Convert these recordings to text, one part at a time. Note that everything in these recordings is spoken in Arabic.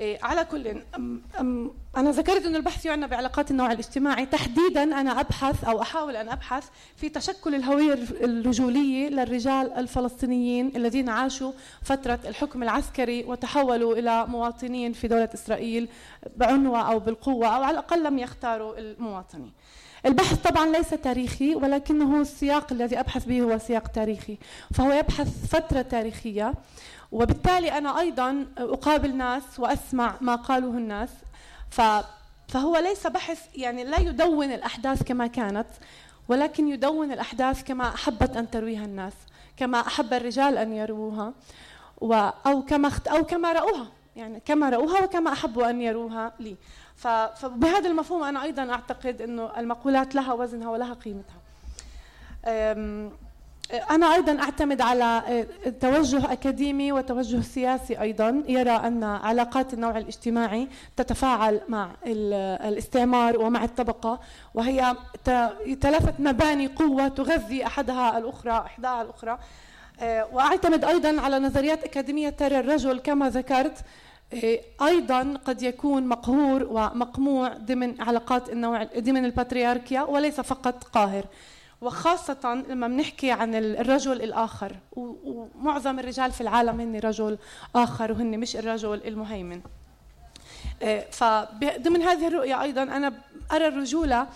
إيه، على كل أنا ذكرت أن البحث يعنى بعلاقات النوع الاجتماعي. تحديدا أنا أبحث أو أحاول أن أبحث في تشكل الهوية الرجولية للرجال الفلسطينيين الذين عاشوا فترة الحكم العسكري وتحولوا إلى مواطنين في دولة إسرائيل بعنوة أو بالقوة أو على الأقل لم يختاروا المواطنة البحث طبعا ليس تاريخي ولكنه السياق الذي أبحث به هو سياق تاريخي. فهو يبحث فترة تاريخية وبالتالي أنا أيضا أقابل ناس وأسمع ما قاله الناس. ف فهو ليس بحث يعني لا يدون الأحداث كما كانت ولكن يدون الأحداث كما أحبت أن ترويها الناس كما أحب الرجال أن يروها و أو كما أو كما رأوها يعني كما رأوها وكما أحبوا أن يروها لي. فبهذا المفهوم أنا أيضا أعتقد أنه المقولات لها وزنها ولها قيمتها. أنا أيضا أعتمد على آه، توجه أكاديمي وتوجه سياسي أيضا. يرى أن علاقات النوع الاجتماعي تتفاعل مع الاستعمار ومع الطبقة وهي تلفت مباني قوة تغذي أحدها الأخرى إحداها الأخرى. آه، وأعتمد أيضا على نظريات أكاديمية ترى الرجل كما ذكرت أيضا قد يكون مقهور ومقموع ضمن علاقات النوع ضمن الباترياركيا وليس فقط قاهر. وخاصة لما بنحكي عن الرجل الآخر ومعظم الرجال في العالم هن رجل آخر وهن مش الرجل المهيمن. آه، فضمن هذه الرؤية أيضا أنا أرى الرجولة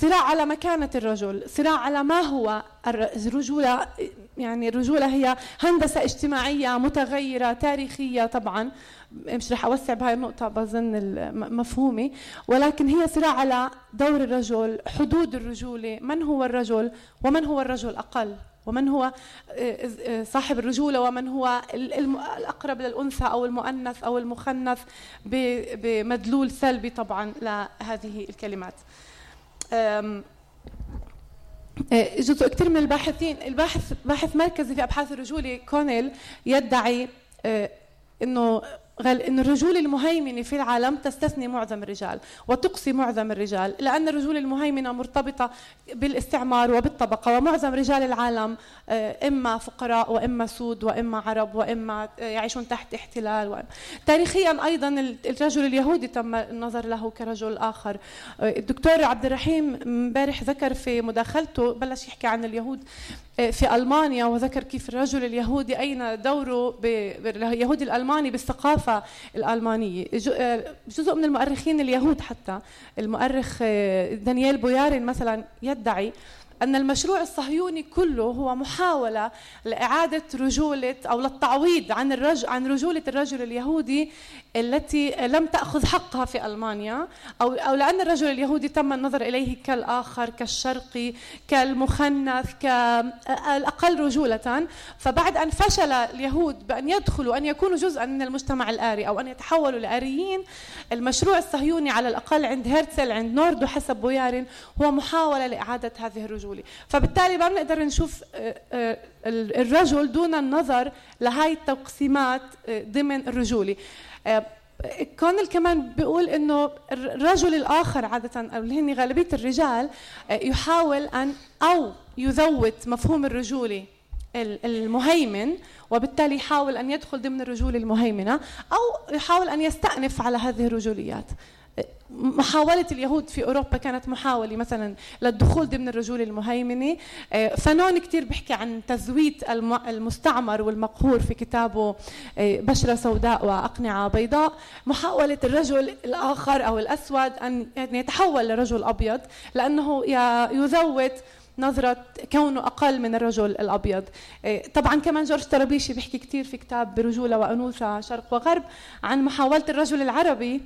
صراع على مكانة الرجل صراع على ما هو الرجولة يعني الرجولة هي هندسة اجتماعية متغيرة تاريخية طبعا. مش رح أوسع بهاي النقطة بظن مفهومي ولكن هي صراع على دور الرجل حدود الرجولة من هو الرجل ومن هو الرجل أقل؟ ومن هو آه، آه، صاحب الرجولة ومن هو الأقرب للأنثى أو المؤنث أو المخنث بمدلول سلبي طبعا لهذه الكلمات. آه، جزء كثير من الباحثين الباحث باحث مركزي في أبحاث الرجولة كونيل يدعي إنه قال أن الرجولة المهيمنة في العالم تستثني معظم الرجال وتقصي معظم الرجال لأن الرجولة المهيمنة مرتبطة بالاستعمار وبالطبقة ومعظم رجال العالم آه، إما فقراء وإما سود وإما عرب وإما آه، يعيشون تحت احتلال تاريخيا أيضا الرجل اليهودي تم النظر له كرجل آخر. آه، الدكتور عبد الرحيم امبارح ذكر في مداخلته بلش يحكي عن اليهود في ألمانيا وذكر كيف الرجل اليهودي أين دوره اليهودي الألماني بالثقافة الألمانية. جزء من المؤرخين اليهود حتى. المؤرخ دانييل بويارين مثلا يدعي أن المشروع الصهيوني كله هو محاولة لإعادة رجولة أو للتعويض عن الرجل عن رجولة الرجل اليهودي التي لم تأخذ حقها في ألمانيا أو أو لأن الرجل اليهودي تم النظر إليه كالآخر كالشرقي كالمخنث كالأقل رجولة. فبعد أن فشل اليهود بأن يدخلوا أن يكونوا جزءا من المجتمع الآري أو أن يتحولوا لآريين المشروع الصهيوني على الأقل عند هرتزل عند نوردو حسب بويارين هو محاولة لإعادة هذه الرجولة. الرجولي فبالتالي ما بنقدر نشوف آه، آه، الرجل دون النظر لهي التقسيمات آه، ضمن الرجولي كونل كمان بيقول إنه الرجل الآخر عادة أو اللي هن غالبية الرجال يحاول أن أو يذوت مفهوم الرجولة المهيمن وبالتالي يحاول أن يدخل ضمن الرجولة المهيمنة أو يحاول أن يستأنف على هذه الرجوليات. محاولة اليهود في أوروبا كانت محاولة مثلا للدخول ضمن الرجولة المهيمنة آه، فنون كتير بيحكي عن تزويت المستعمر والمقهور في كتابه آه، بشرة سوداء وأقنعة بيضاء. محاولة الرجل الآخر أو الأسود أن يتحول لرجل أبيض لأنه يزوت نظرة كونه أقل من الرجل الأبيض. آه، طبعا كمان جورج طرابيشي بيحكي كثير في كتاب برجولة وأنوثة شرق وغرب عن محاولة الرجل العربي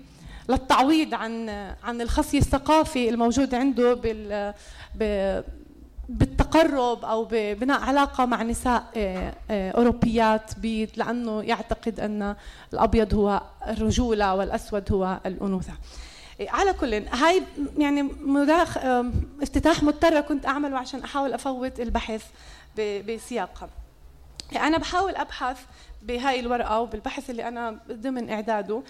للتعويض عن عن الخصي الثقافي الموجود عنده بال بالتقرب أو ببناء علاقة مع نساء آه، آه، أوروبيات بيض لأنه يعتقد أن الأبيض هو الرجولة والأسود هو الأنوثة. على كل هاي يعني مداخ افتتاح مضطره كنت أعمله عشان أحاول أفوت البحث بسياقها. أنا بحاول أبحث بهاي الورقة وبالبحث اللي أنا ضمن إعداده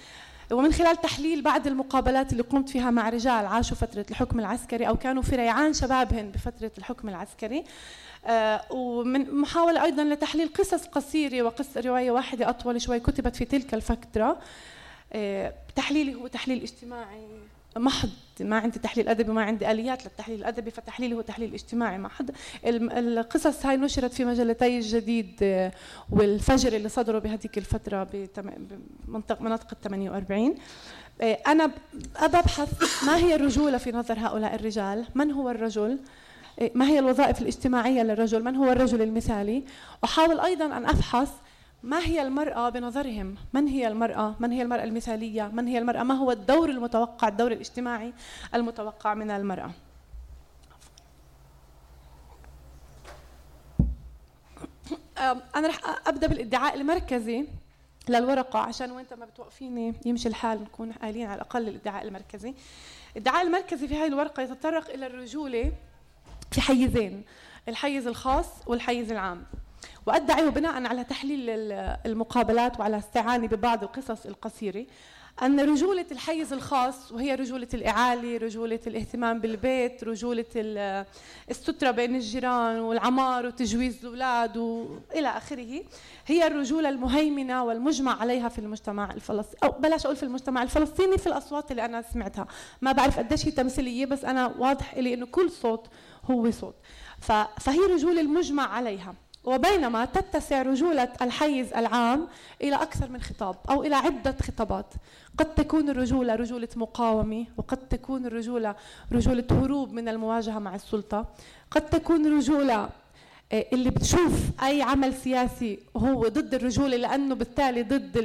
ومن خلال تحليل بعض المقابلات اللي قمت فيها مع رجال عاشوا فترة الحكم العسكري أو كانوا في ريعان شبابهن بفترة الحكم العسكري. آه، ومن محاولة أيضا لتحليل قصص قصيرة وقصة رواية واحدة أطول شوي كتبت في تلك الفترة. آه، تحليلي هو تحليل اجتماعي. محض ما عندي تحليل أدبي وما عندي آليات للتحليل الأدبي فتحليلي هو تحليل اجتماعي محض القصص هاي نشرت في مجلتي الجديد آه، والفجر اللي صدروا بهذيك الفترة بمنطقه مناطق ال 48 أنا أبحث ما هي الرجولة في نظر هؤلاء الرجال؟ من هو الرجل؟ إيه، ما هي الوظائف الاجتماعية للرجل؟ من هو الرجل المثالي؟ أحاول أيضا أن أفحص ما هي المرأة بنظرهم؟ من هي المرأة؟ من هي المرأة المثالية؟ من هي المرأة؟ ما هو الدور المتوقع الدور الاجتماعي المتوقع من المرأة؟ أنا رح أبدأ بالادعاء المركزي للورقة عشان وانت ما بتوقفيني يمشي الحال نكون قايلين على الأقل الادعاء المركزي. الادعاء المركزي في هذه الورقة يتطرق إلى الرجولة في حيزين الحيز الخاص والحيز العام. وأدعي بناء على تحليل المقابلات وعلى استعانة ببعض القصص القصيرة أن رجولة الحيز الخاص وهي رجولة الإعالة رجولة الاهتمام بالبيت رجولة السترة بين الجيران والعمار وتجويز الأولاد وإلى آخره هي الرجولة المهيمنة والمجمع عليها في المجتمع الفلسطيني أو بلاش أقول في المجتمع الفلسطيني في الأصوات اللي أنا سمعتها. ما بعرف قديش هي تمثيلية بس أنا واضح لي إنه كل صوت هو صوت. فهي رجولة المجمع عليها. وبينما تتسع رجولة الحيز العام إلى أكثر من خطاب أو إلى عدة خطابات. قد تكون الرجولة رجولة مقاومة وقد تكون الرجولة رجولة هروب من المواجهة مع السلطة. قد تكون رجولة آه، اللي بتشوف أي عمل سياسي هو ضد الرجولة لأنه بالتالي ضد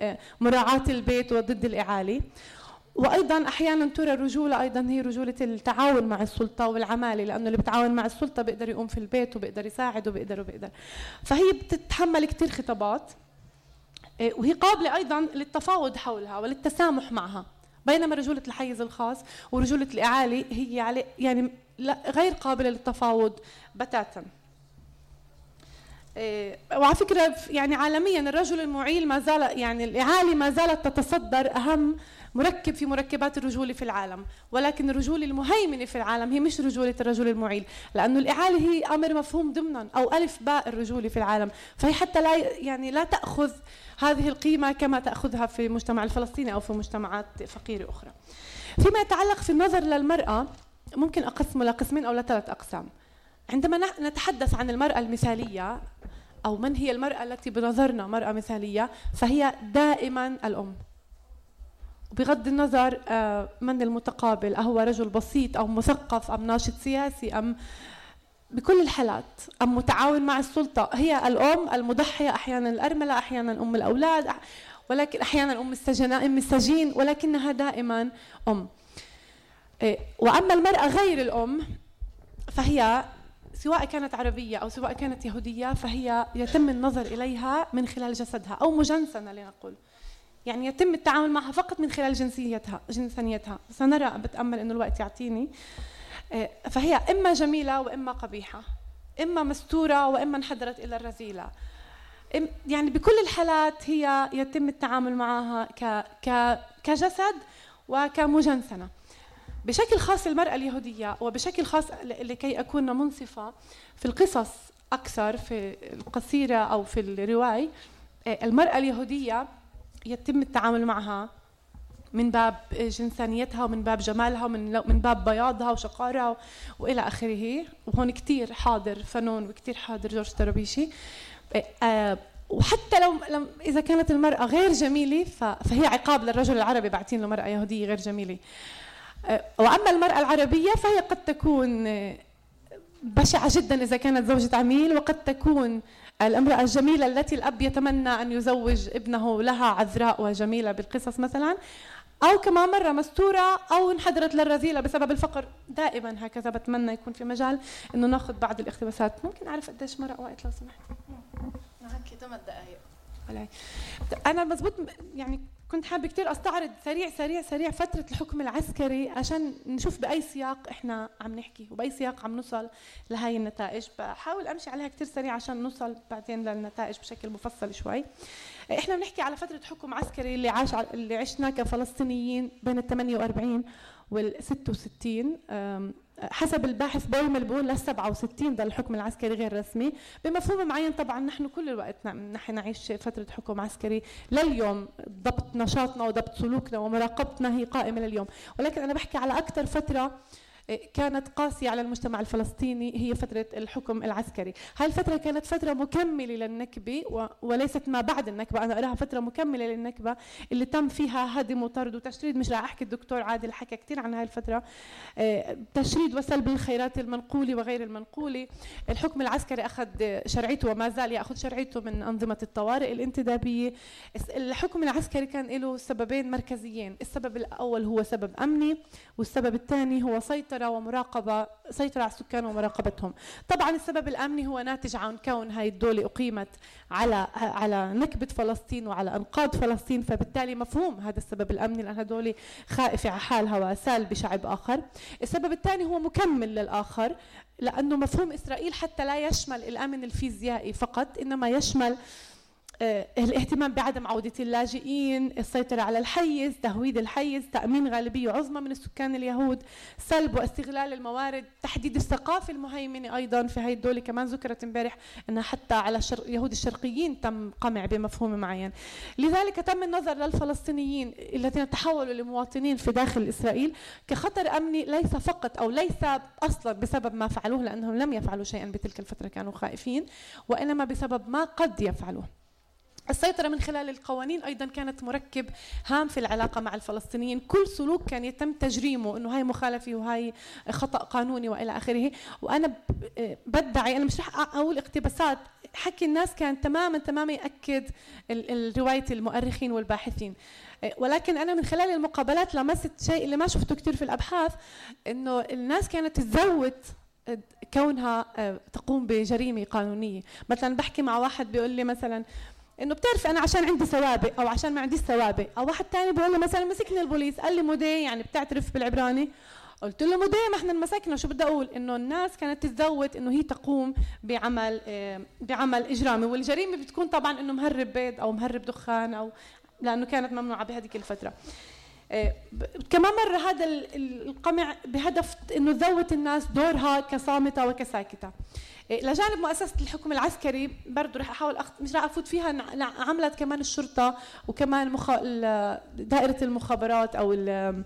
آه، مراعاة البيت وضد الإعالة. وأيضا أحيانا ترى الرجوله أيضا هي رجولة التعاون مع السلطة والعمالة لأنه اللي بتعاون مع السلطة بيقدر يقوم في البيت وبيقدر يساعد وبيقدر وبيقدر. فهي بتتحمل كثير خطابات إيه، وهي قابلة أيضا للتفاوض حولها وللتسامح معها بينما رجولة الحيز الخاص ورجولة الإعالة هي علي يعني لا غير قابلة للتفاوض بتاتا. إيه، وعلى فكرة يعني عالميا الرجل المعيل ما زال يعني الإعالة ما زالت تتصدر أهم مركب في مركبات الرجولة في العالم ولكن الرجولة المهيمنة في العالم هي مش رجولة الرجل المعيل لأنه الإعالة هي أمر مفهوم ضمنا أو ألف باء الرجولة في العالم. فهي حتى لا يعني لا تأخذ هذه القيمة كما تأخذها في المجتمع الفلسطيني أو في مجتمعات فقيرة أخرى. فيما يتعلق في النظر للمرأة ممكن أقسمه لقسمين أو لثلاث أقسام. عندما نتحدث عن المرأة المثالية أو من هي المرأة التي بنظرنا مرأة مثالية فهي دائما الأم. بغض النظر آه، من المتقابل أهو رجل بسيط أو مثقف أم ناشط سياسي أم بكل الحالات أم متعاون مع السلطة. هي الأم المضحية أحيانا الأرملة أحيانا أم الأولاد ولكن أحيانا أم السجن أم السجين ولكنها دائما أم. إيه، وأما المرأة غير الأم فهي سواء كانت عربية أو سواء كانت يهودية فهي يتم النظر إليها من خلال جسدها أو مجنسنة لنقول يعني يتم التعامل معها فقط من خلال جنسيتها جنسانيتها سنرى بتأمل إنه الوقت يعطيني. آه، فهي إما جميلة وإما قبيحة. إما مستورة وإما انحدرت إلى الرذيلة. يعني بكل الحالات هي يتم التعامل معها ك ك كجسد وكمجنسنة. بشكل خاص المرأة اليهودية وبشكل خاص لكي أكون منصفة في القصص أكثر في القصيرة أو في الرواية آه، المرأة اليهودية يتم التعامل معها من باب جنسانيتها ومن باب جمالها ومن من باب بياضها وشقارها وإلى آخره. وهون كثير حاضر فنون وكثير حاضر جورج طرابيشي آه، وحتى لو إذا كانت المرأة غير جميلة فهي عقاب للرجل العربي بعتين له مراه يهودية غير جميلة. آه، وأما المرأة العربية فهي قد تكون بشعة جدا إذا كانت زوجة عميل وقد تكون الامرأة الجميلة التي الأب يتمنى أن يزوج ابنه لها عذراء وجميلة بالقصص مثلا أو كما مرة مستورة أو انحدرت للرذيلة بسبب الفقر. دائما هكذا بتمنى يكون في مجال إنه ناخذ بعض الاقتباسات. ممكن أعرف قديش مرة وقت لو سمحت؟ معك ثمان دقائق أنا مزبوط يعني كنت حابة كثير أستعرض سريع سريع سريع فترة الحكم العسكري عشان نشوف بأي سياق إحنا عم نحكي وبأي سياق عم نوصل لهي النتائج. بحاول أمشي عليها كثير سريع عشان نوصل بعدين للنتائج بشكل مفصل شوي. إحنا بنحكي على فترة حكم عسكري اللي عاش اللي عشنا كفلسطينيين بين ال 48 وال 66 حسب الباحث بويمل بيقول لل 67 ضل الحكم العسكري غير رسمي. بمفهوم معين طبعا نحن كل الوقت نحن نعيش فترة حكم عسكري. لليوم ضبط نشاطنا وضبط سلوكنا ومراقبتنا هي قائمة لليوم. ولكن أنا بحكي على أكثر فترة كانت قاسية على المجتمع الفلسطيني هي فترة الحكم العسكري. هاي الفترة كانت فترة مكملة للنكبة وليست ما بعد النكبة. أنا أراها فترة مكملة للنكبة اللي تم فيها هدم وطرد وتشريد. مش رح أحكي الدكتور عادل حكى كثير عن هاي الفترة. آه، تشريد وسلب الخيرات المنقولة وغير المنقولة. الحكم العسكري أخذ شرعيته وما زال يأخذ شرعيته من أنظمة الطوارئ الانتدابية. الحكم العسكري كان له سببين مركزيين. السبب الأول هو سبب أمني والسبب الثاني هو سيطرة سيطرة ومراقبة سيطرة على السكان ومراقبتهم. طبعا السبب الأمني هو ناتج عن كون هاي الدولة أقيمت على على نكبة فلسطين وعلى أنقاض فلسطين فبالتالي مفهوم هذا السبب الأمني لأن هدول خائفة على حالها وسال بشعب آخر. السبب الثاني هو مكمل للآخر لأنه مفهوم إسرائيل حتى لا يشمل الأمن الفيزيائي فقط إنما يشمل الاهتمام بعدم عودة اللاجئين السيطرة على الحيز تهويد الحيز تأمين غالبية عظمى من السكان اليهود سلب واستغلال الموارد تحديد الثقافة المهيمنة أيضا. في هذه الدولة كمان ذكرت امبارح أنها حتى على اليهود الشرقيين تم قمع بمفهوم معين. لذلك تم النظر للفلسطينيين الذين تحولوا لمواطنين في داخل إسرائيل كخطر أمني ليس فقط أو ليس أصلا بسبب ما فعلوه لأنهم لم يفعلوا شيئا بتلك الفترة كانوا خائفين وإنما بسبب ما قد يفعلوه. السيطرة من خلال القوانين أيضا كانت مركب هام في العلاقة مع الفلسطينيين. كل سلوك كان يتم تجريمه أنه هاي مخالفة وهاي خطأ قانوني وإلى آخره. وأنا بدعي أنا مش رح أقول اقتباسات حكي الناس كان تماما تماما يأكد رواية المؤرخين والباحثين. ولكن أنا من خلال المقابلات لمست شيء اللي ما شفته كثير في الأبحاث أنه الناس كانت تزود كونها تقوم بجريمة قانونية. مثلا بحكي مع واحد بيقول لي مثلا إنه بتعرفي أنا عشان عندي سوابق أو عشان ما عنديش سوابق أو واحد ثاني بيقول له مثلا مسكني البوليس قال لي مودي يعني بتعترف بالعبراني؟ قلت له مودي ما إحنا مسكنا شو بدي أقول؟ إنه الناس كانت تتزود إنه هي تقوم بعمل بعمل إجرامي. والجريمة بتكون طبعا إنه مهرب بيض أو مهرب دخان أو لأنه كانت ممنوعة بهذيك الفترة. آه، كمان مرة هذا القمع بهدف إنه تذوت الناس دورها كصامتة وكساكتة. لجانب مؤسسة الحكم العسكري برضه رح أحاول أخ... مش رح أفوت فيها عملت كمان الشرطة وكمان مخ... دائرة المخابرات أو ال...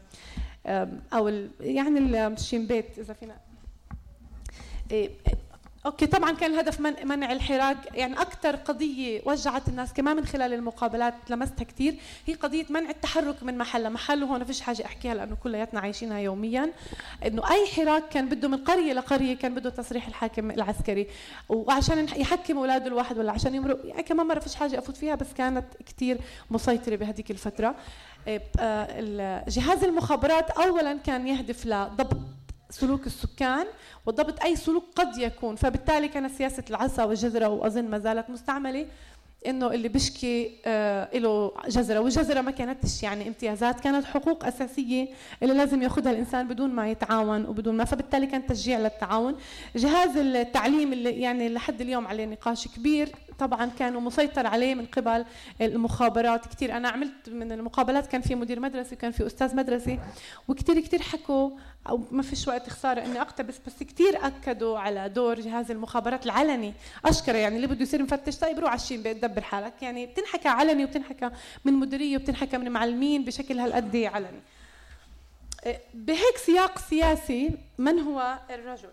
أو ال... يعني الشين بيت إذا فينا. إيه، okay طبعا كان الهدف من منع الحراك. يعني أكثر قضية وجعت الناس كمان من خلال المقابلات لمستها كثير هي قضية منع التحرك من محل. محل وهون فيش حاجة أحكيها لأنه كلياتنا عايشينها يوميا. إنه أي حراك كان بده من قرية لقرية كان بده تصريح الحاكم العسكري. وعشان يحكم أولاده الواحد ولا عشان يمرق. يعني كمان مرة فيش حاجة أفوت فيها بس كانت كثير مسيطرة بهذيك الفترة. إيه، آه، جهاز المخابرات اولا كان يهدف لضبط سلوك السكان وضبط أي سلوك قد يكون. فبالتالي كانت سياسة العصا والجزرة وأظن ما زالت مستعملة إنه اللي بشكي آه له جزرة. والجزرة ما كانتش يعني امتيازات كانت حقوق أساسية اللي لازم ياخذها الإنسان بدون ما يتعاون وبدون ما. فبالتالي كان تشجيع للتعاون. جهاز التعليم اللي يعني لحد اليوم عليه نقاش كبير. طبعا كانوا مسيطر عليه من قبل المخابرات. كثير أنا عملت من المقابلات كان في مدير مدرسه وكان في أستاذ مدرسه وكثير كثير حكوا. أو ما فيش وقت خساره إني أقتبس بس كثير أكدوا على دور جهاز المخابرات العلني. أشكره يعني اللي بده يصير مفتش. طيب روح على الشين دبر حالك. يعني بتنحكى علني وبتنحكى من مديرية وبتنحكى من معلمين بشكل هالقد علني. بهيك سياق سياسي من هو الرجل؟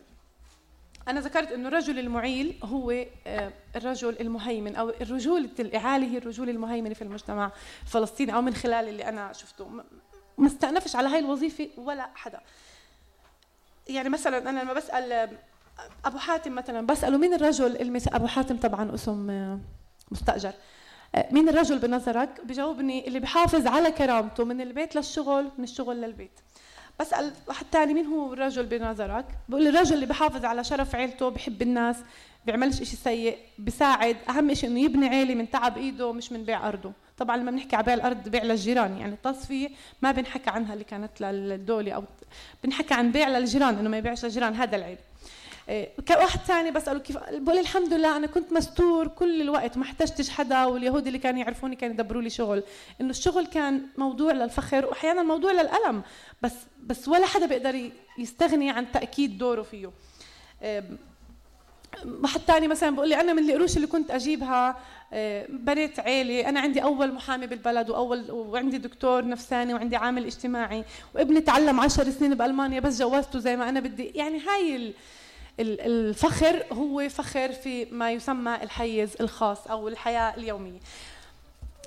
أنا ذكرت أنه الرجل المعيل هو آه، الرجل المهيمن أو الرجولة الإعالة هي الرجولة المهيمنة في المجتمع الفلسطيني أو من خلال اللي أنا شفته. ما استأنفش على هاي الوظيفة ولا حدا. يعني مثلا أنا لما بسأل آه، أبو حاتم مثلا بسأله مين الرجل المس... أبو حاتم طبعا اسم آه، مستأجر. مين الرجل بنظرك؟ بجاوبني اللي بحافظ على كرامته من البيت للشغل من الشغل للبيت. بسال واحد ثاني مين هو الرجل بنظرك؟ بقول الرجل اللي بحافظ على شرف عيلته بحب الناس بيعملش إشي سيء بيساعد. أهم شيء إنه يبني عيلة من تعب إيده مش من بيع أرضه. طبعا لما بنحكي على بيع الأرض بيع للجيران يعني التصفية ما بنحكى عنها اللي كانت للدولة أو بنحكي عن بيع للجيران إنه ما يبيعش للجيران هذا العيب. إيه، واحد ثاني بساله كيف بقول الحمد لله أنا كنت مستور كل الوقت ما احتجتش حدا واليهود اللي كانوا يعرفوني كانوا يدبروا لي شغل. إنه الشغل كان موضوع للفخر وأحيانا موضوع للألم بس بس ولا حدا بيقدر يستغني عن تأكيد دوره فيه. إيه، واحد ثاني مثلا بقول لي أنا من القروش اللي كنت أجيبها إيه، بنيت عيلة أنا عندي أول محامي بالبلد وأول وعندي دكتور نفساني وعندي عامل اجتماعي وابني تعلم عشر سنين بألمانيا بس جوزته زي ما أنا بدي. يعني هاي الفخر هو فخر في ما يسمى الحيز الخاص أو الحياة اليومية.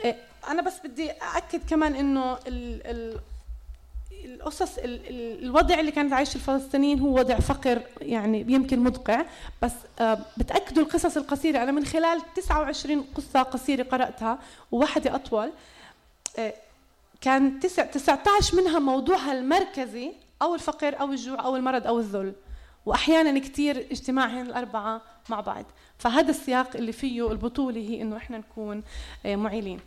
إيه، أنا بس بدي اكد كمان إنه القصص الوضع اللي كانت عايش الفلسطينيين هو وضع فقر يعني يمكن مدقع. بس آه، بتأكدوا القصص القصيرة. أنا من خلال 29 قصة قصيرة قرأتها وواحدة أطول. آه، كان 19 منها موضوعها المركزي أو الفقر أو الجوع أو المرض أو الذل. وأحيانا كثير اجتماعهم الأربعة مع بعض. فهذا السياق اللي فيه البطولة هي إنه إحنا نكون آه، معيلين.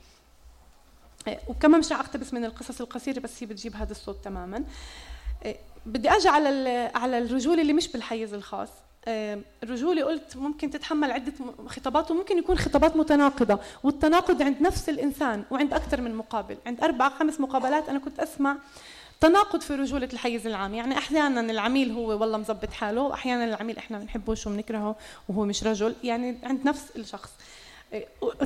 آه، وكمان مش رح أقتبس من القصص القصيرة بس هي بتجيب هذا الصوت تماما. آه، بدي أجي على على الرجولة اللي مش بالحيز الخاص. الرجولة قلت ممكن تتحمل عدة خطابات وممكن يكون خطابات متناقضة. والتناقض عند نفس الإنسان وعند أكثر من مقابل. عند أربع خمس مقابلات أنا كنت أسمع تناقض في رجولة الحيز العام. يعني أحيانا العميل هو والله مظبط حاله وأحيانا العميل إحنا بنحبوش وبنكرهه وهو مش رجل. يعني عند نفس الشخص.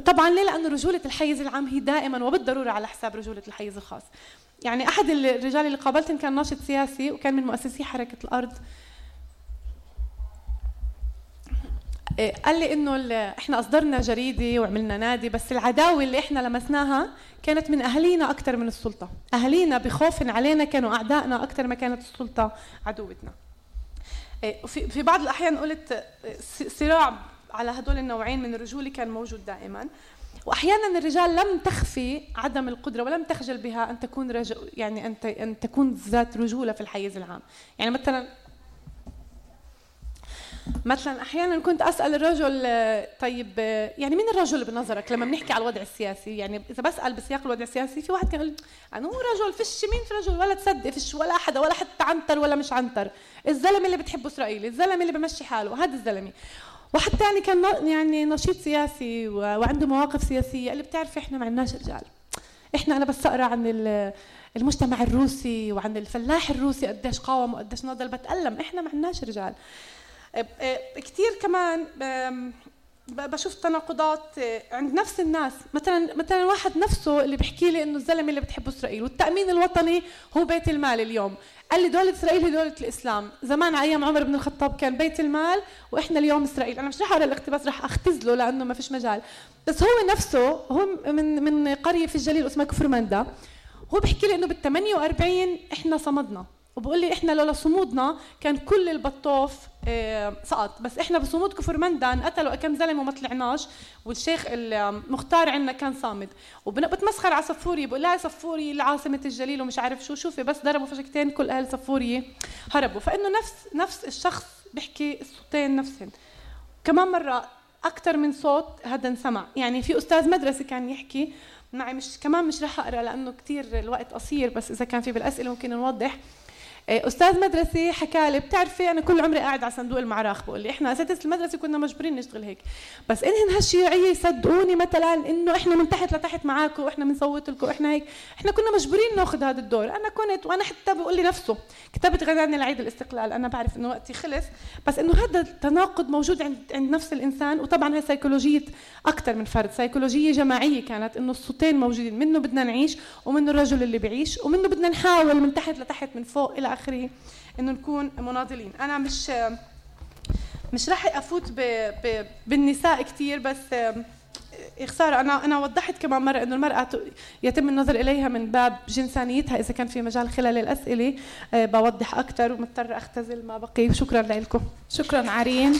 طبعا ليه؟ لأنه رجولة الحيز العام هي دائما وبالضرورة على حساب رجولة الحيز الخاص. يعني أحد الرجال اللي قابلتهم كان ناشط سياسي وكان من مؤسسي حركة الأرض. قال لي إنه إحنا أصدرنا جريدة وعملنا نادي بس العداوة اللي إحنا لمسناها كانت من أهالينا أكثر من السلطة. أهالينا بخوف علينا كانوا أعدائنا أكثر ما كانت السلطة عدوتنا. إيه، في في بعض الأحيان قلت صراع على هدول النوعين من الرجولة كان موجود دائما. واحيانا الرجال لم تخفي عدم القدرة ولم تخجل بها أن تكون رجل يعني أن أن تكون ذات رجولة في الحيز العام. يعني مثلا مثلا أحيانا كنت أسأل الرجل طيب يعني مين الرجل بنظرك لما بنحكي على الوضع السياسي؟ يعني إذا بسأل بسياق الوضع السياسي في واحد كان يقول أنا هو رجل فيش مين في رجل؟ ولا تصدق فيش ولا حدا ولا حتى عنتر ولا مش عنتر. الزلمة اللي بتحبه إسرائيل الزلمة اللي بمشي حاله هذا الزلمة. واحد ثاني كان يعني نشيط سياسي وعنده مواقف سياسية اللي بتعرفي إحنا ما عندناش رجال. إحنا أنا بس أقرأ عن المجتمع الروسي وعن الفلاح الروسي قديش قاوم وقديش نضل. بتألم إحنا ما عندناش رجال. كثير كمان بشوف تناقضات عند نفس الناس. مثلا مثلا واحد نفسه اللي بيحكي لي إنه الزلمة اللي بتحبه إسرائيل والتأمين الوطني هو بيت المال اليوم. قال لي دولة إسرائيل هي دولة الإسلام، زمان أيام عمر بن الخطاب كان بيت المال وإحنا اليوم إسرائيل، أنا مش رح أقرأ الاقتباس رح أختزله لأنه ما فيش مجال، بس هو نفسه هو من من قرية في الجليل اسمها كفر مندا، هو بيحكي لي إنه بال 48 إحنا صمدنا، وبقول لي إحنا لولا صمودنا كان كل البطوف آه سقط. بس إحنا بصمود كفر مندان قتلوا كم زلمة وما طلعناش. والشيخ المختار عندنا كان صامد. وبتمسخر على صفوري بقول لها صفوري العاصمة الجليل ومش عارف شو. شوفي بس ضربوا فشكتين كل أهل صفوري هربوا. فإنه نفس نفس الشخص بيحكي الصوتين نفسهم. كمان مرة أكثر من صوت هذا انسمع. يعني في أستاذ مدرسة كان يحكي. معي مش كمان مش رح أقرأ لأنه كثير الوقت قصير بس إذا كان في بالأسئلة ممكن نوضح. أستاذ مدرسي حكى لي بتعرفي أنا كل عمري قاعد على صندوق المعراخ بقول لي إحنا اساتذه المدرسة كنا مجبورين نشتغل هيك. بس انهن هالشيوعية صدقوني مثلا إنه إحنا من تحت لتحت معاكم وإحنا بنصوت لكم إحنا هيك. إحنا كنا مجبورين ناخذ هذا الدور. أنا كنت وأنا حتى بقول لي نفسه كتبت غناني لعيد الاستقلال أنا بعرف إنه وقتي خلص. بس إنه هذا التناقض موجود عند عند نفس الإنسان. وطبعا هي سيكولوجية أكثر من فرد سيكولوجية جماعية كانت إنه الصوتين موجودين. منه بدنا نعيش ومنه الرجل اللي بيعيش ومنه بدنا نحاول من تحت لتحت من فوق إلى اخره إنه نكون مناضلين. أنا مش مش راح أفوت ب... ب... بالنساء كثير بس خسارة أنا أنا وضحت كمان مرة إنه المرأة يتم النظر إليها من باب جنسانيتها. إذا كان في مجال خلال الأسئلة آه، بوضح أكثر ومضطر أختزل ما بقي. شكرا لكم. شكرا عرين.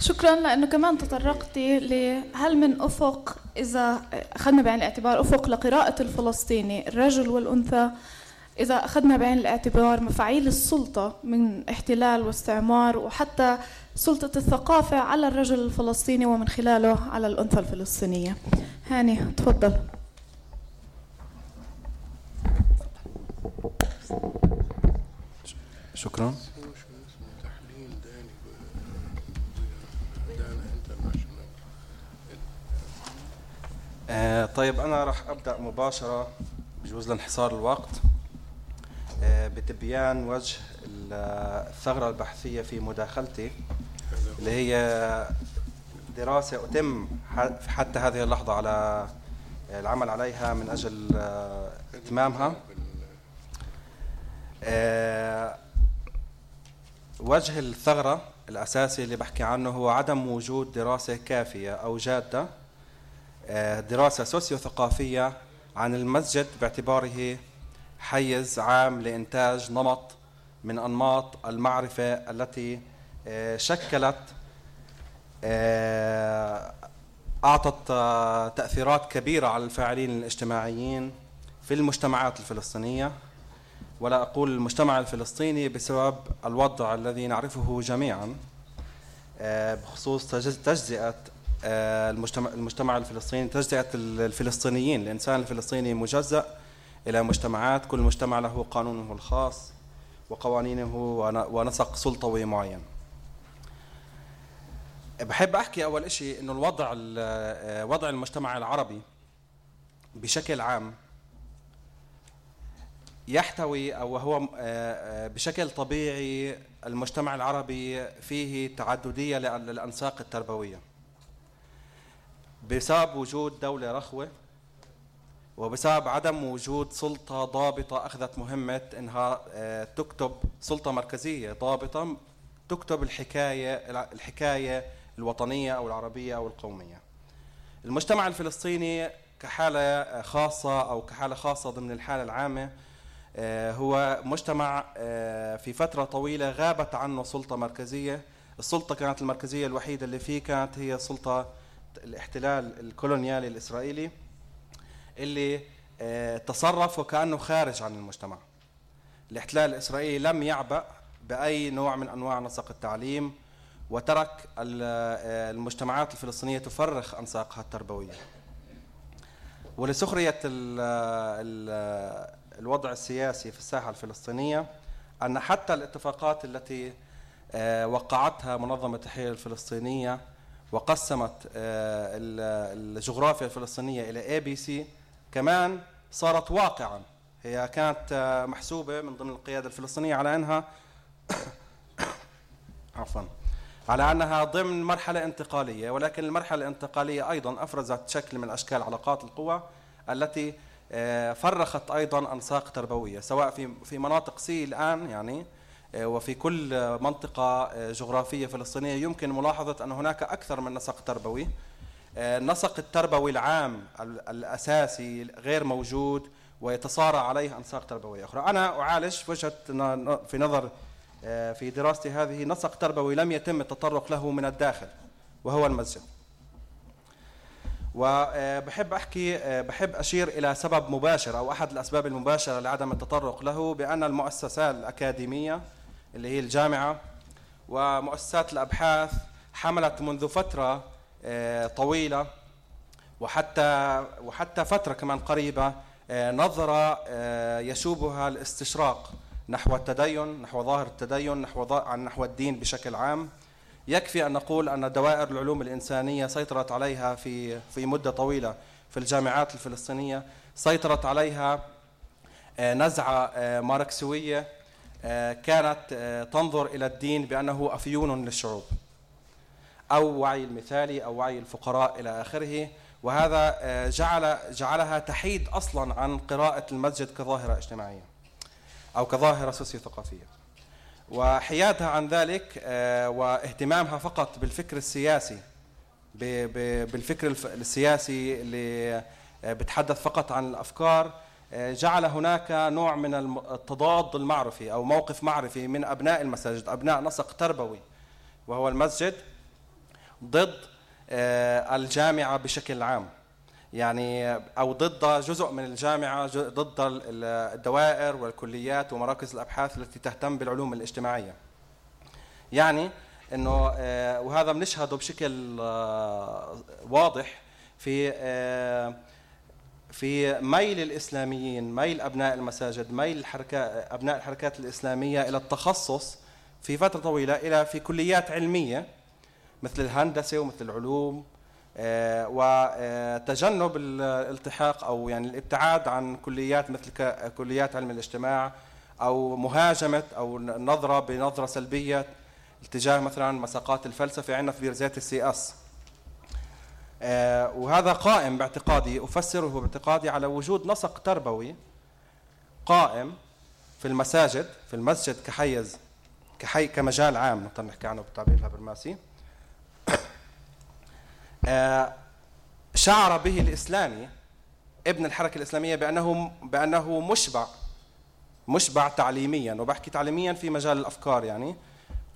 شكرا لأنه كمان تطرقتي لهل من أفق إذا أخذنا بعين الاعتبار أفق لقراءة الفلسطيني الرجل والأنثى. إذا أخذنا بعين الاعتبار مفاعيل السلطة من احتلال واستعمار وحتى سلطة الثقافة على الرجل الفلسطيني ومن خلاله على الأنثى الفلسطينية. هاني تفضل. شكرا. آه طيب أنا راح أبدأ مباشرة بجوز لانحصار الوقت. آه بتبيان وجه الثغرة البحثية في مداخلتي اللي هي دراسة أتم حتى هذه اللحظة على العمل عليها من أجل آه، إتمامها. وجه الثغرة الأساسي اللي بحكي عنه هو عدم وجود دراسة كافية أو جادة. دراسة سوسيو ثقافية عن المسجد باعتباره حيز عام لإنتاج نمط من أنماط المعرفة التي آه، شكلت أعطت تأثيرات كبيرة على الفاعلين الاجتماعيين في المجتمعات الفلسطينية. ولا أقول المجتمع الفلسطيني بسبب الوضع الذي نعرفه جميعا آه، بخصوص تجزئة آه، المجتمع المجتمع الفلسطيني تجزئة الفلسطينيين الإنسان الفلسطيني مجزأ إلى مجتمعات كل مجتمع له قانونه الخاص وقوانينه ونسق سلطوي معين بحب أحكي أول شيء أنه الوضع آه، وضع المجتمع العربي بشكل عام يحتوي أو هو آه، آه، بشكل طبيعي المجتمع العربي فيه تعددية للأنساق التربوية. بسبب وجود دولة رخوة وبسبب عدم وجود سلطة ضابطة أخذت مهمة إنها آه، تكتب سلطة مركزية ضابطة تكتب الحكاية الحكاية الوطنية أو العربية أو القومية. المجتمع الفلسطيني كحالة خاصة أو كحالة خاصة ضمن الحالة العامة آه، هو مجتمع آه، في فترة طويلة غابت عنه سلطة مركزية. السلطة كانت المركزية الوحيدة اللي فيه كانت هي سلطة الاحتلال الكولونيالي الإسرائيلي اللي آه، تصرف وكأنه خارج عن المجتمع. الاحتلال الإسرائيلي لم يعبأ بأي نوع من أنواع نسق التعليم وترك المجتمعات الفلسطينية تفرخ أنساقها التربوية. ولسخرية الوضع السياسي في الساحة الفلسطينية أن حتى الاتفاقات التي آه، وقعتها منظمة التحرير الفلسطينية وقسمت آه، الجغرافيا الفلسطينية إلى اي بي سي كمان صارت واقعا. هي كانت آه، محسوبة من ضمن القيادة الفلسطينية على أنها عفوا على أنها ضمن مرحلة انتقالية. ولكن المرحلة الانتقالية أيضا أفرزت شكل من أشكال علاقات القوى التي آه، فرخت أيضا أنساق تربوية سواء في في مناطق سي الآن يعني وفي كل منطقة آه، جغرافية فلسطينية يمكن ملاحظة أن هناك أكثر من نسق تربوي. النسق التربوي العام الأساسي غير موجود ويتصارع عليه أنساق تربوية أخرى. أنا أعالج وجهة في نظر في دراستي هذه نسق تربوي لم يتم التطرق له من الداخل وهو المسجد. وبحب أحكي بحب أشير إلى سبب مباشر أو أحد الأسباب المباشرة لعدم التطرق له بأن المؤسسات الأكاديمية اللي هي الجامعة ومؤسسات الأبحاث حملت منذ فترة آه، طويلة وحتى وحتى فترة كمان قريبة آه، نظره آه، يشوبها الاستشراق نحو التدين نحو ظاهر التدين نحو عن نحو الدين بشكل عام. يكفي أن نقول أن دوائر العلوم الإنسانية سيطرت عليها في في مدة طويلة في الجامعات الفلسطينية سيطرت عليها نزعة ماركسوية كانت تنظر إلى الدين بأنه أفيون للشعوب أو وعي المثالي أو وعي الفقراء إلى آخره. وهذا جعل جعلها تحيد أصلا عن قراءة المسجد كظاهرة اجتماعية أو كظاهرة سوسيو ثقافية وحيادها عن ذلك آه، واهتمامها فقط بالفكر السياسي بالفكر السياسي اللي آه، بتحدث فقط عن الأفكار آه، جعل هناك نوع من التضاد المعرفي أو موقف معرفي من أبناء المساجد أبناء نسق تربوي وهو المسجد ضد الجامعة بشكل عام يعني أو ضد جزء من الجامعة ضد الدوائر والكليات ومراكز الأبحاث التي تهتم بالعلوم الاجتماعية. يعني إنه آه، وهذا بنشهده بشكل آه، واضح في آه، في ميل الإسلاميين ميل أبناء المساجد ميل الحركات أبناء الحركات الإسلامية إلى التخصص في فترة طويلة إلى في كليات علمية مثل الهندسة ومثل العلوم آه، وتجنب الالتحاق أو يعني الابتعاد عن كليات مثل كليات علم الاجتماع أو مهاجمة أو نظرة بنظرة سلبية اتجاه مثلا مساقات الفلسفة. عندنا في بيرزيت. آه، وهذا قائم باعتقادي أفسره باعتقادي على وجود نسق تربوي قائم في المساجد في المسجد كحيز كحي كمجال عام نقدر نحكي عنه بالتعبير الهبرماسي آه، شعر به الإسلامي ابن الحركة الإسلامية بأنه بأنه مشبع مشبع تعليميا وبحكي تعليميا في مجال الأفكار يعني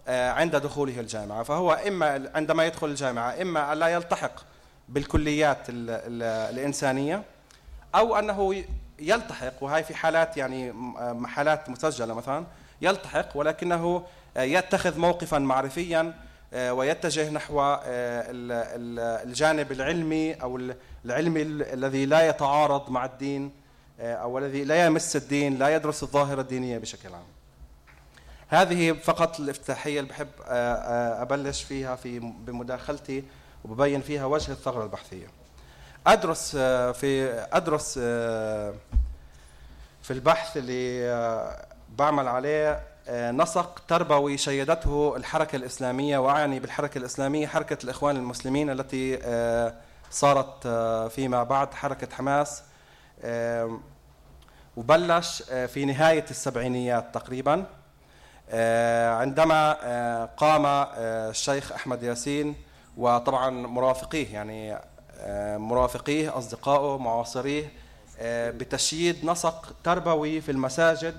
آه، عند دخوله الجامعة. فهو إما عندما يدخل الجامعة إما الا يلتحق بالكليات الإنسانية أو أنه يلتحق وهي في حالات يعني حالات مسجلة مثلا يلتحق ولكنه يتخذ موقفا معرفيا آه، ويتجه نحو آه، الجانب العلمي أو العلمي الذي لا يتعارض مع الدين آه، أو الذي لا يمس الدين لا يدرس الظاهرة الدينية بشكل عام. هذه فقط الافتتاحية اللي بحب أبلش فيها في بمداخلتي. وببين فيها وجه الثغرة البحثية. أدرس في أدرس في البحث اللي بعمل عليه آه، نسق تربوي شيدته الحركة الإسلامية وأعني بالحركة الإسلامية حركة الإخوان المسلمين التي آه، صارت آه، فيما بعد حركة حماس وبلش في نهاية السبعينيات تقريبا عندما قام الشيخ أحمد ياسين وطبعا مرافقيه يعني مرافقيه أصدقائه معاصريه بتشييد نسق تربوي في المساجد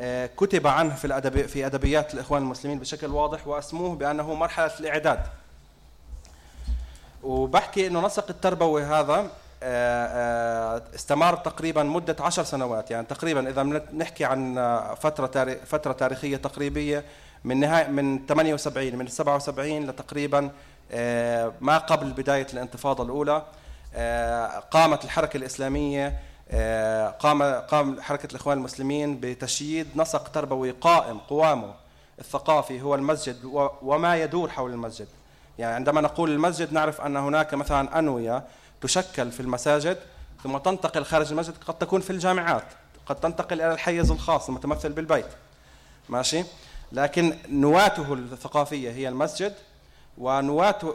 آه، كتب عنه في الأدب في أدبيات الإخوان المسلمين بشكل واضح وأسموه بأنه مرحلة الإعداد. وبحكي أنه نسق التربوي هذا آه، آه، استمر تقريبا مدة عشر سنوات. يعني تقريبا إذا نحكي عن فترة فترة تاريخية تقريبية من نهاية من 78 من 77 لتقريبا ما قبل بداية الانتفاضة الأولى قامت الحركة الإسلامية آه، قام قام حركة الإخوان المسلمين بتشييد نسق تربوي قائم قوامه الثقافي هو المسجد وما يدور حول المسجد. يعني عندما نقول المسجد نعرف أن هناك مثلا أنوية تشكل في المساجد ثم تنتقل خارج المسجد قد تكون في الجامعات قد تنتقل إلى الحيز الخاص المتمثل بالبيت. ماشي؟ لكن نواته الثقافية هي المسجد ونواته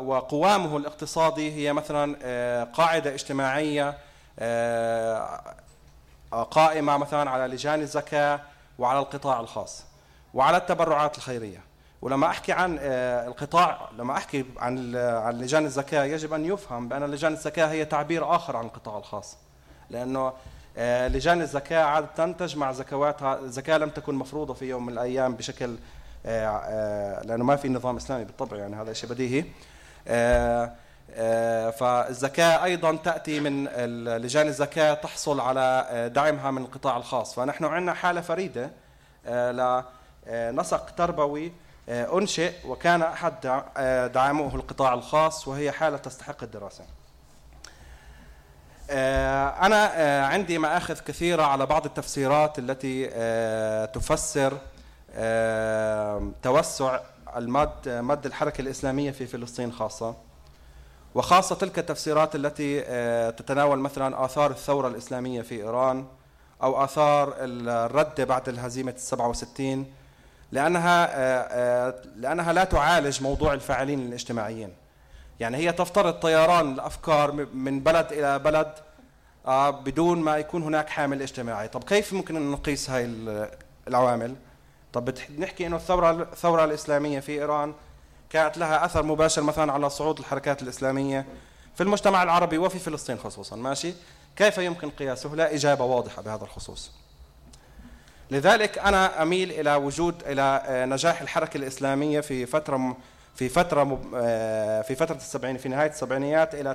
وقوامه الاقتصادي هي مثلا آه، قاعدة اجتماعية آه، قائمة مثلا على لجان الزكاة وعلى القطاع الخاص وعلى التبرعات الخيرية. ولما أحكي عن آه، القطاع لما أحكي عن عن لجان الزكاة يجب أن يفهم بأن لجان الزكاة هي تعبير آخر عن القطاع الخاص. لأنه آه، لجان الزكاة عادة تجمع زكواتها الزكاة لم تكن مفروضة في يوم من الأيام بشكل لأنه ما في نظام إسلامي بالطبع يعني هذا شيء بديهي. آه، فالزكاة أيضا تأتي من لجان الزكاة تحصل على آه، دعمها من القطاع الخاص. فنحن عندنا حالة فريدة آه، لنسق تربوي أنشئ وكان أحد دعمه القطاع الخاص وهي حالة تستحق الدراسة. أنا عندي مآخذ كثيرة على بعض التفسيرات التي تفسر توسع المد مد الحركة الإسلامية في فلسطين خاصة. وخاصة تلك التفسيرات التي آه، تتناول مثلا آثار الثورة الإسلامية في إيران أو آثار الرد بعد الهزيمة السبعة وستين لأنها آه، آه، لأنها لا تعالج موضوع الفاعلين الاجتماعيين. يعني هي تفترض طيران الأفكار من بلد إلى بلد بدون ما يكون هناك حامل اجتماعي. طب كيف ممكن أن نقيس هاي العوامل؟ طب نحكي أنه الثورة الثورة الإسلامية في إيران كانت لها أثر مباشر مثلا على صعود الحركات الإسلامية في المجتمع العربي وفي فلسطين خصوصا ماشي؟ كيف يمكن قياسه؟ لا إجابة واضحة بهذا الخصوص. لذلك أنا أميل إلى وجود إلى آه، نجاح الحركة الإسلامية في فترة في فترة آه، في فترة السبعين في نهاية السبعينيات إلى